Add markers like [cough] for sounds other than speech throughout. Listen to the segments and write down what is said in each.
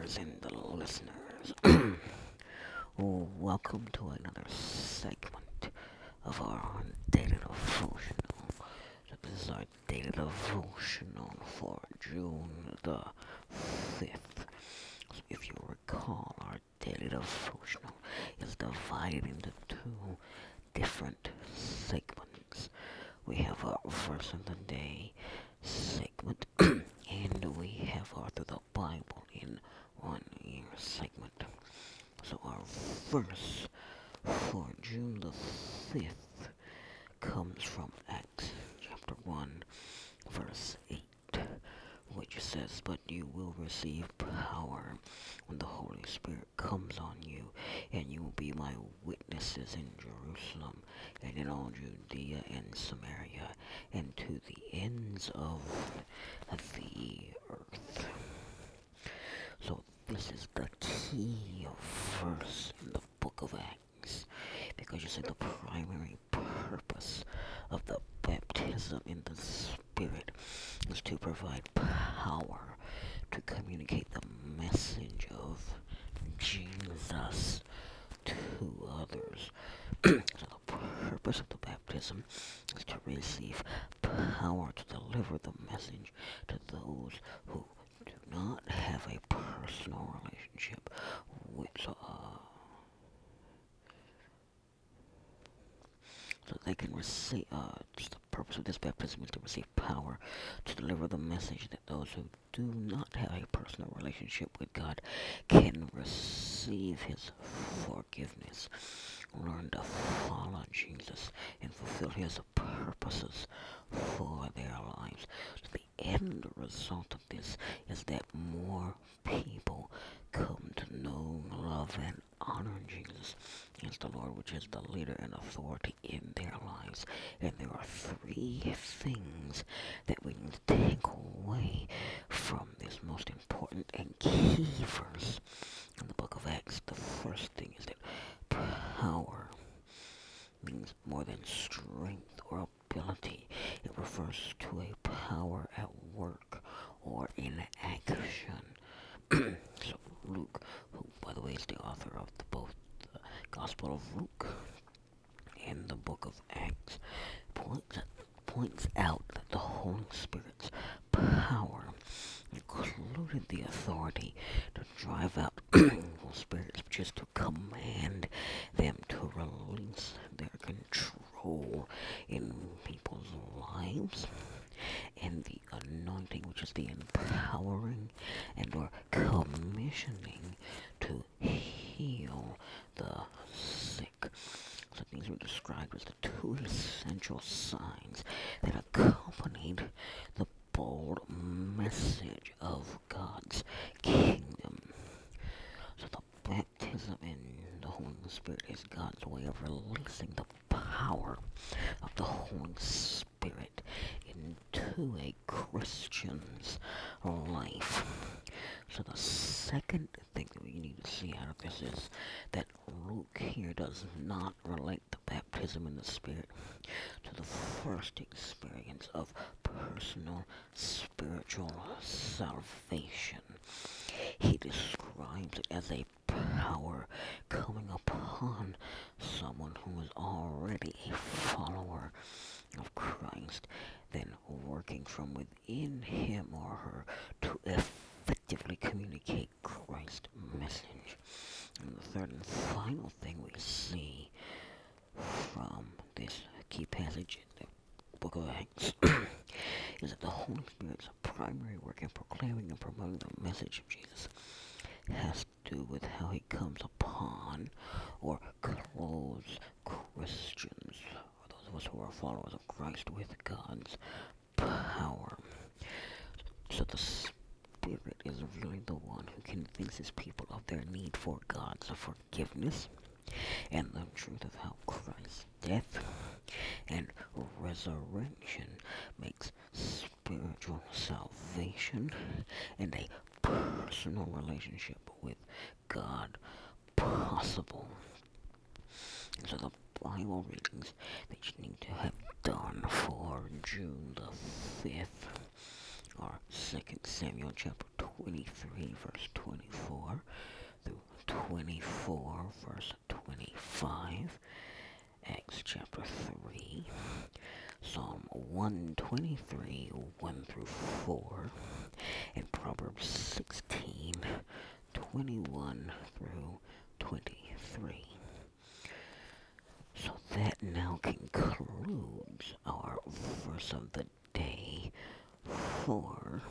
viewers and the listeners. [clears throat] welcome to another segment of our daily devotional. This is our daily devotional for June the 5th. So if you recall, our daily devotional is divided into two different segments. We have our verse of the day segment and we have our through the Bible in one year segment. So our verse for June the 5th comes from Acts chapter 1 verse 8 which says, But you will receive power when the Holy Spirit comes on you, and you will be my witnesses in Jerusalem, and in all Judea and Samaria, and to the ends of the earth. So this is key verse in the book of Acts, because you see the primary purpose of the baptism in the Spirit is to provide power to communicate the message of Jesus to others. [clears throat] so the purpose of the baptism is to receive power to deliver the message to those who not have a personal relationship with uh, so they can receive uh, the purpose of this baptism is to receive power to deliver the message that those who do not have a personal relationship with God can receive his forgiveness learn to follow Jesus and fulfill his purposes for their lives. So the end result of this is that more people come to know, love, and honor Jesus as the Lord, which is the leader and authority in their lives. And there are three things that we need to take away from this most important and key verse in the book of Acts. The first thing is that power means more than strength or ability. It refers to a power at work or in action. so Luke, who by the way is the author of the, both the Gospel of Luke and the book of Acts, points, points out that the Holy Spirit's power included the authority to drive out evil spirits, which is to command them to release their control in people's lives, and the anointing, which is the empowering and or commissioning to heal the sick. So these were described as the two essential signs that accompanied the bold message of God's kingdom. So the baptism in the Holy Spirit is God's way of releasing the power of the Holy Spirit into a Christian's life. So the second thing that we need to see of this is that Luke here does not relate the baptism in the Spirit to the first experience of personal spiritual salvation. He describes it as a power coming upon someone who is already a follower of Christ, then working from within him or her to effectively communicate Christ's message. And the third and final thing we see from this key passage in the book of Acts [clears throat] is that the Holy Spirit's primary work in proclaiming and promoting the message of Jesus has to do with how he comes upon or clothes Christians, or those of us who are followers of Christ, with God's power. So the Spirit is really the one who convinces people of their need for God's forgiveness and the truth of how Christ's death and resurrection makes spiritual salvation and a personal relationship with God possible. So the Bible readings that you need to have done for June the 5th are Second Samuel chapter 23 verse 24 through 24 verse 25. Acts chapter 3. Psalm 123 1 through 4. And Proverbs 16 21 through 23. So that now concludes our verse of the day for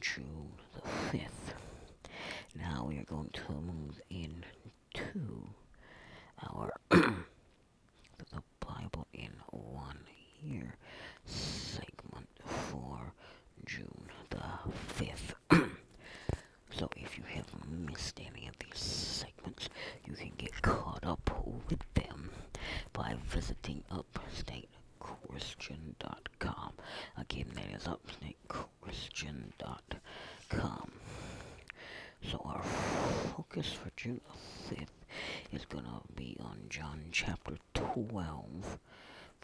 June the 5th. Now we are going to move into our the Bible in one year segment for June the 5th. so if you have missed any of these segments, you can get caught up with them by visiting upstatechristian.com. Again, that is upstatechristian.com. So our focus for June 5th is going to be on John chapter 12,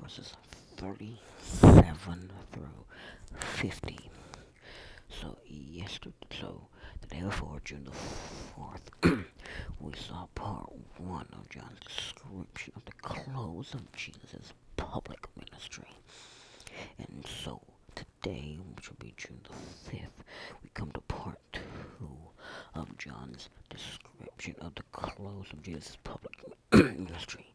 verses 37 through 50. So yesterday, so the day before, June the 4th, [clears throat] we saw part 1 of John's description of the close of Jesus' public ministry. And so today, which will be June the 5th, we come to part 2 of John's description of the close of Jesus' public [clears throat] ministry,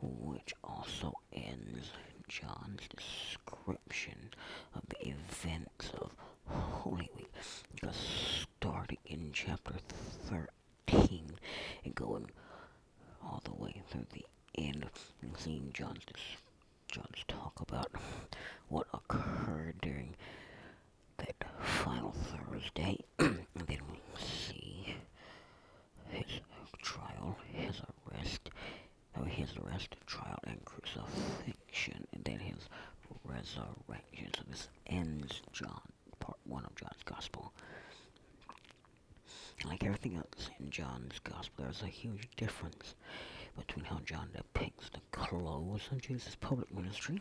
which also ends John's description of the events of Holy Week, because starting in chapter 13 and going all the way through the end, seeing John's John's talk about what occurred during that final Thursday, [clears throat] and then we see his trial, his arrest, or his arrest, trial, and crucifixion, and then his resurrection. So this ends John, part one of John's Gospel. Like everything else in John's Gospel, there's a huge difference between how John depicts the close of Jesus' public ministry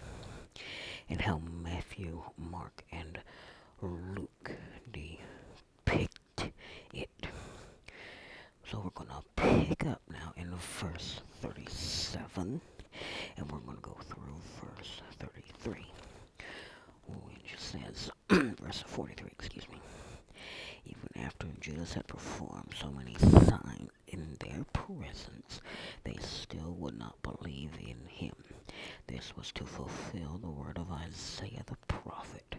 and how Matthew, Mark, and Luke depict it. So we're going to pick up now in verse 37, and we're going to go through verse 33, which says, [clears throat] verse 43, excuse me. Even after Jesus had performed so many signs in their presence, they still would not believe in him. This was to fulfill the word of Isaiah the prophet.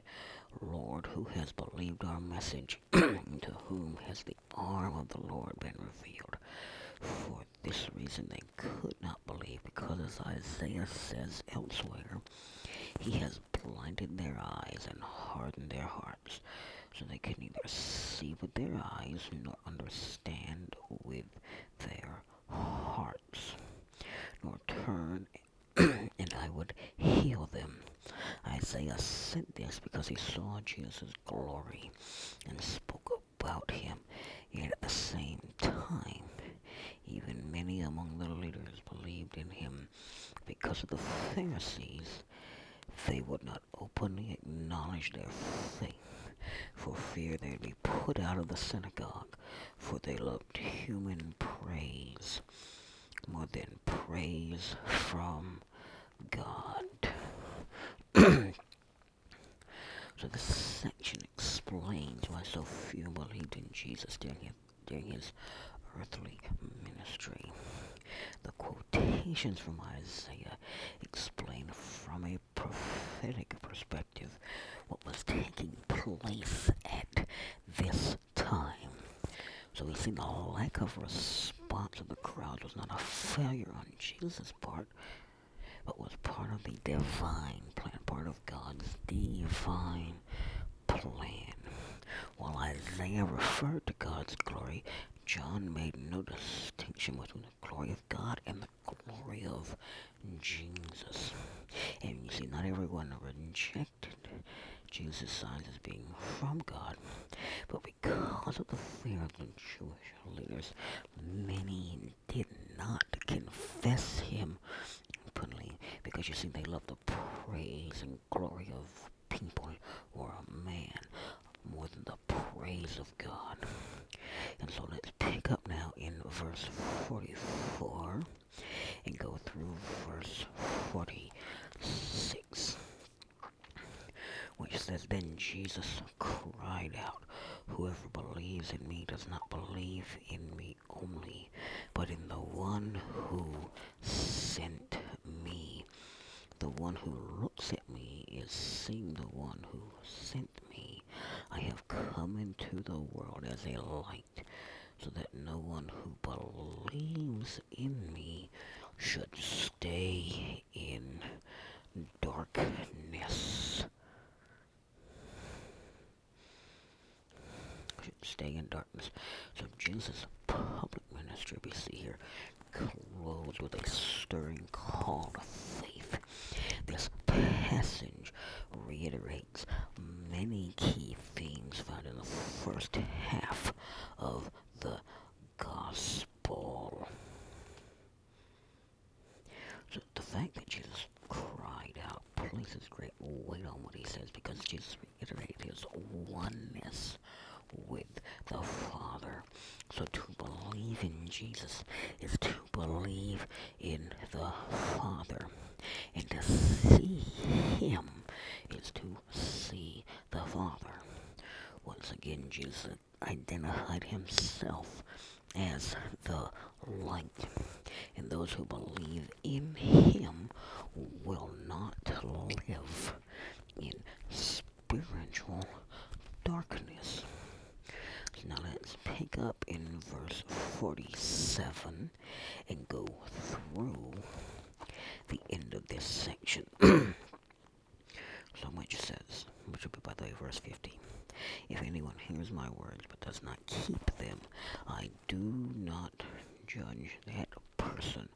Lord, who has believed our message, [clears throat] to whom has the arm of the Lord been revealed? For this reason they could not believe, because as Isaiah says elsewhere, he has blinded their eyes and hardened their hearts so they can neither see with their eyes nor understand with their hearts, nor turn [clears throat] and I would heal them. Isaiah said this because he saw Jesus' glory and spoke about him, yet at the same time, even many among the leaders believed in him because of the Pharisees. They would not openly acknowledge their faith for fear they'd be put out of the synagogue, for they loved human praise more than praise from God. [clears throat] so this section explains why so few believed in Jesus during his, during his earthly ministry. The quotations from Isaiah explain from a prophetic perspective what was taking place at this time. So we see the lack of response of the crowd was not a failure on Jesus' part, but was part of the divine plan, part of God's divine plan. While Isaiah referred to God's glory, John made no distinction between the glory of God and the glory of Jesus. And you see, not everyone rejected Jesus' signs as being from God, but because of the fear of the Jewish leaders, many did not confess him openly, because you see, they loved the praise and glory of people or a man more than the praise of God. And so let's pick up now in verse 44 and go through verse 46, which says, Then Jesus cried out, Whoever believes in me does not believe in me only, but in the one who sent me. The one who looks at me is seeing the one who sent me. I have come into the world as a light, so that no one who believes in me should stay in darkness. Stay in darkness. So Jesus' public ministry we see here closed with a stirring call to faith. This passage reiterates many key themes found in the first half of the gospel. So the fact that Jesus cried out places great weight on what he says because Jesus reiterated his oneness with the Father. So to believe in Jesus is to believe in the Father. And to see him is to see the Father. Once again, Jesus identified himself as the light. And those who believe in him will not live in spiritual darkness. Pick up in verse 47 and go through the end of this section. [clears throat] so much says, which will be by the way verse 50. If anyone hears my words but does not keep them, I do not judge that person,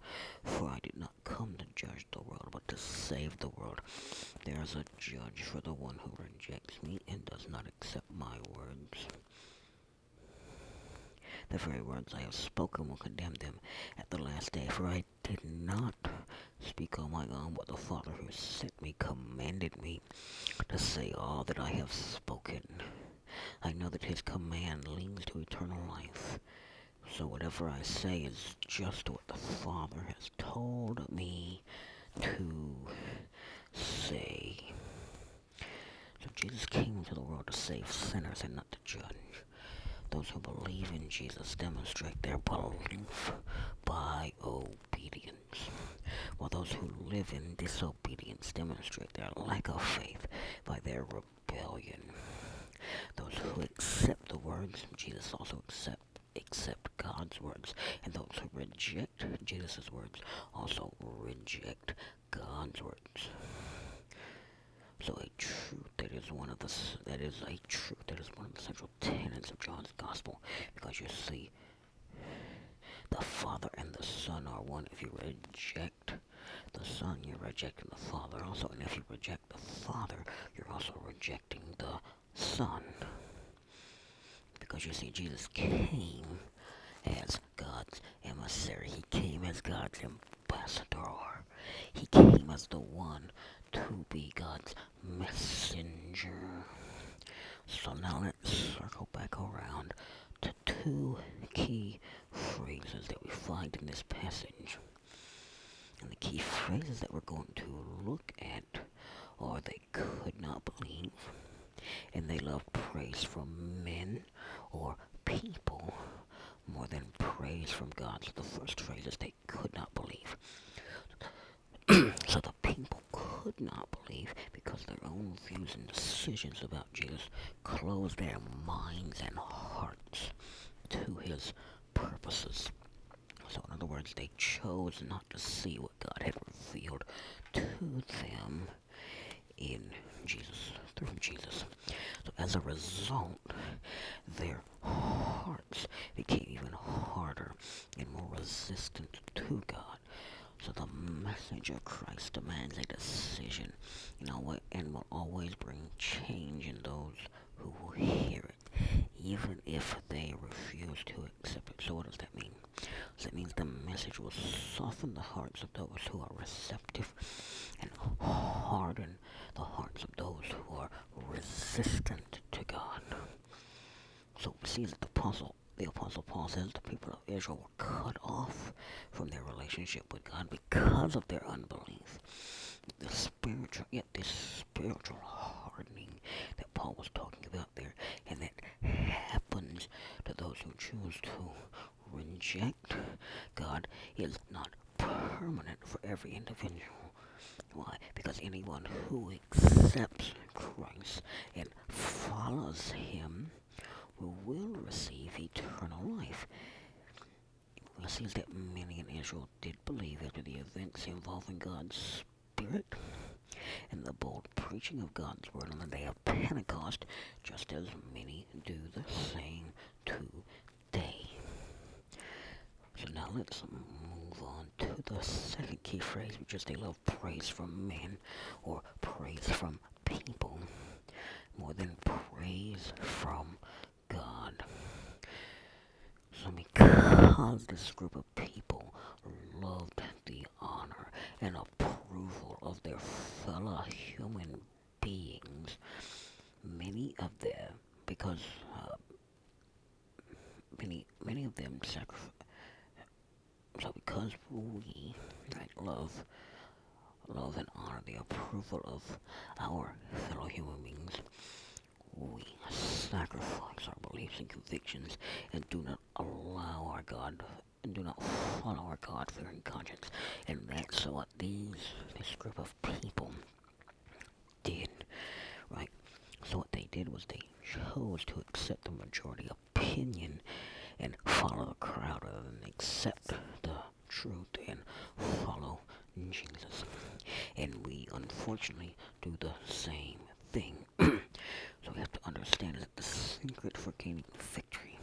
for I did not come to judge the world, but to save the world. There is a judge for the one who rejects me and does not accept my words. The very words I have spoken will condemn them at the last day, for I did not speak on my own, but the Father who sent me commanded me to say all that I have spoken. I know that his command leads to eternal life. So whatever I say is just what the Father has told me to say. So Jesus came into the world to save sinners and not to judge. Those who believe in Jesus demonstrate their belief by obedience, while those who live in disobedience demonstrate their lack of faith by their rebellion. Those who accept the words of Jesus also accept accept God's words, and those who reject Jesus' words also reject God's words. So a truth that is of that is a truth that is one of the central tenets of John's gospel, because you see, the Father and the Son are one. If you reject the Son, you're rejecting the Father also, and if you reject the Father, you're also rejecting the Son. Because you see, Jesus came as God's emissary. He came as God's ambassador. He came as the one to be God's messenger. So now let's circle back around to two key phrases that we find in this passage. And the key phrases that we're going to look at are they could not believe, and they loved praise from men or people more than praise from God. So the first phrase is they could not believe. [clears throat] so the people could not believe because their own views and decisions about Jesus closed their minds and hearts to his purposes. So, in other words, they chose not to see what God had revealed to them in Jesus, through Jesus. So, as a result, their hearts became even harder and more resistant to God. So the message of Christ demands a decision, you know what, and will always bring change in those who will hear it, even if they refuse to accept it. So what does that mean? So that means the message will soften the hearts of those who are receptive and harden the hearts of those who are resistant to God. So see the apostle, the apostle Paul says the people of Israel were cut off from their relationship with God because of their unbelief. The spiritual, yet this spiritual hardening that Paul was talking about there, and that happens to those who choose to reject God, is not permanent for every individual. Why? Because anyone who accepts Christ and follows Him will receive eternal life. It seems that many in Israel did believe after the events involving God's Spirit and the bold preaching of God's Word on the day of Pentecost, just as many do the same today. So now let's move on to the second key phrase, which is they love praise from men or praise from people more than praise from God. So because this group of people loved the honor and approval of their fellow human beings, many of them, because uh, many many of them sacrificed. So because we right, love love and honor the approval of our fellow human beings, we sacrifice our beliefs and convictions and do not allow our God and do not follow our God-fearing conscience. And that's what these this group of people did, right? So what they did was they chose to accept the majority opinion and follow the crowd rather than accept the truth and follow Jesus. And we unfortunately do the same thing. so we have to understand that the gaining victory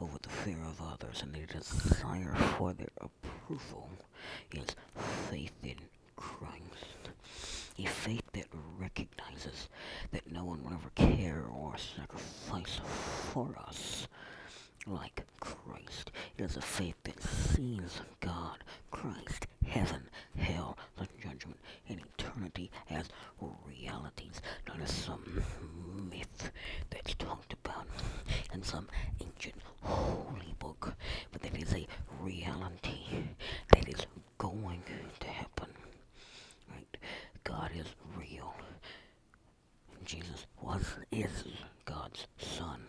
over the fear of others and their desire for their approval is faith in Christ. A faith that recognizes that no one will ever care or sacrifice for us like Christ. It is a faith that sees God, Christ, heaven, hell, the judgment, and eternity as realities, not as some myth that's talked about in some ancient holy book, but that is a reality that is going to happen. Right? God is real. Jesus was is God's son.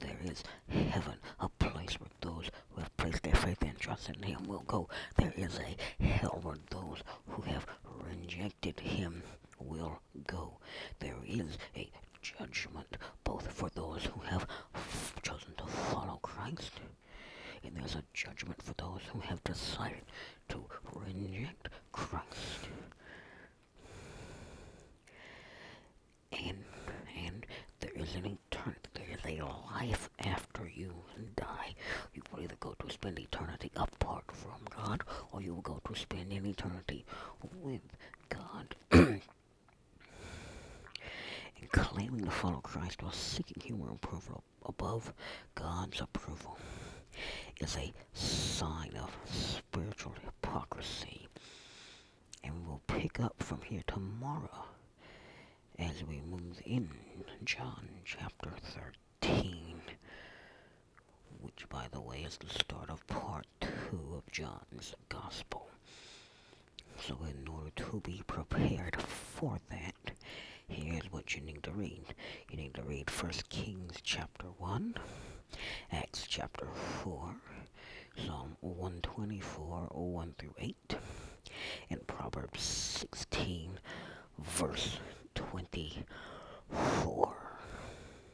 There is heaven, a place where those who have placed their faith and trust in him will go. There is a hell where those who have rejected him will go. There is a judgment both for those who have chosen to Christ and there's a judgment for those who have decided to reject Christ. And and there is an eternity. There is a life after you die. You will either go to spend eternity apart from God, or you will go to spend an eternity with God. Claiming to follow Christ while seeking human approval above God's approval is a sign of spiritual hypocrisy. And we'll pick up from here tomorrow as we move in John chapter 13, which, by the way, is the start of part 2 of John's Gospel. So, in order to be prepared for that, here's what you need to read. You need to read First Kings chapter 1, Acts chapter 4, Psalm 124, 1 through 8, and Proverbs 16, verse 24.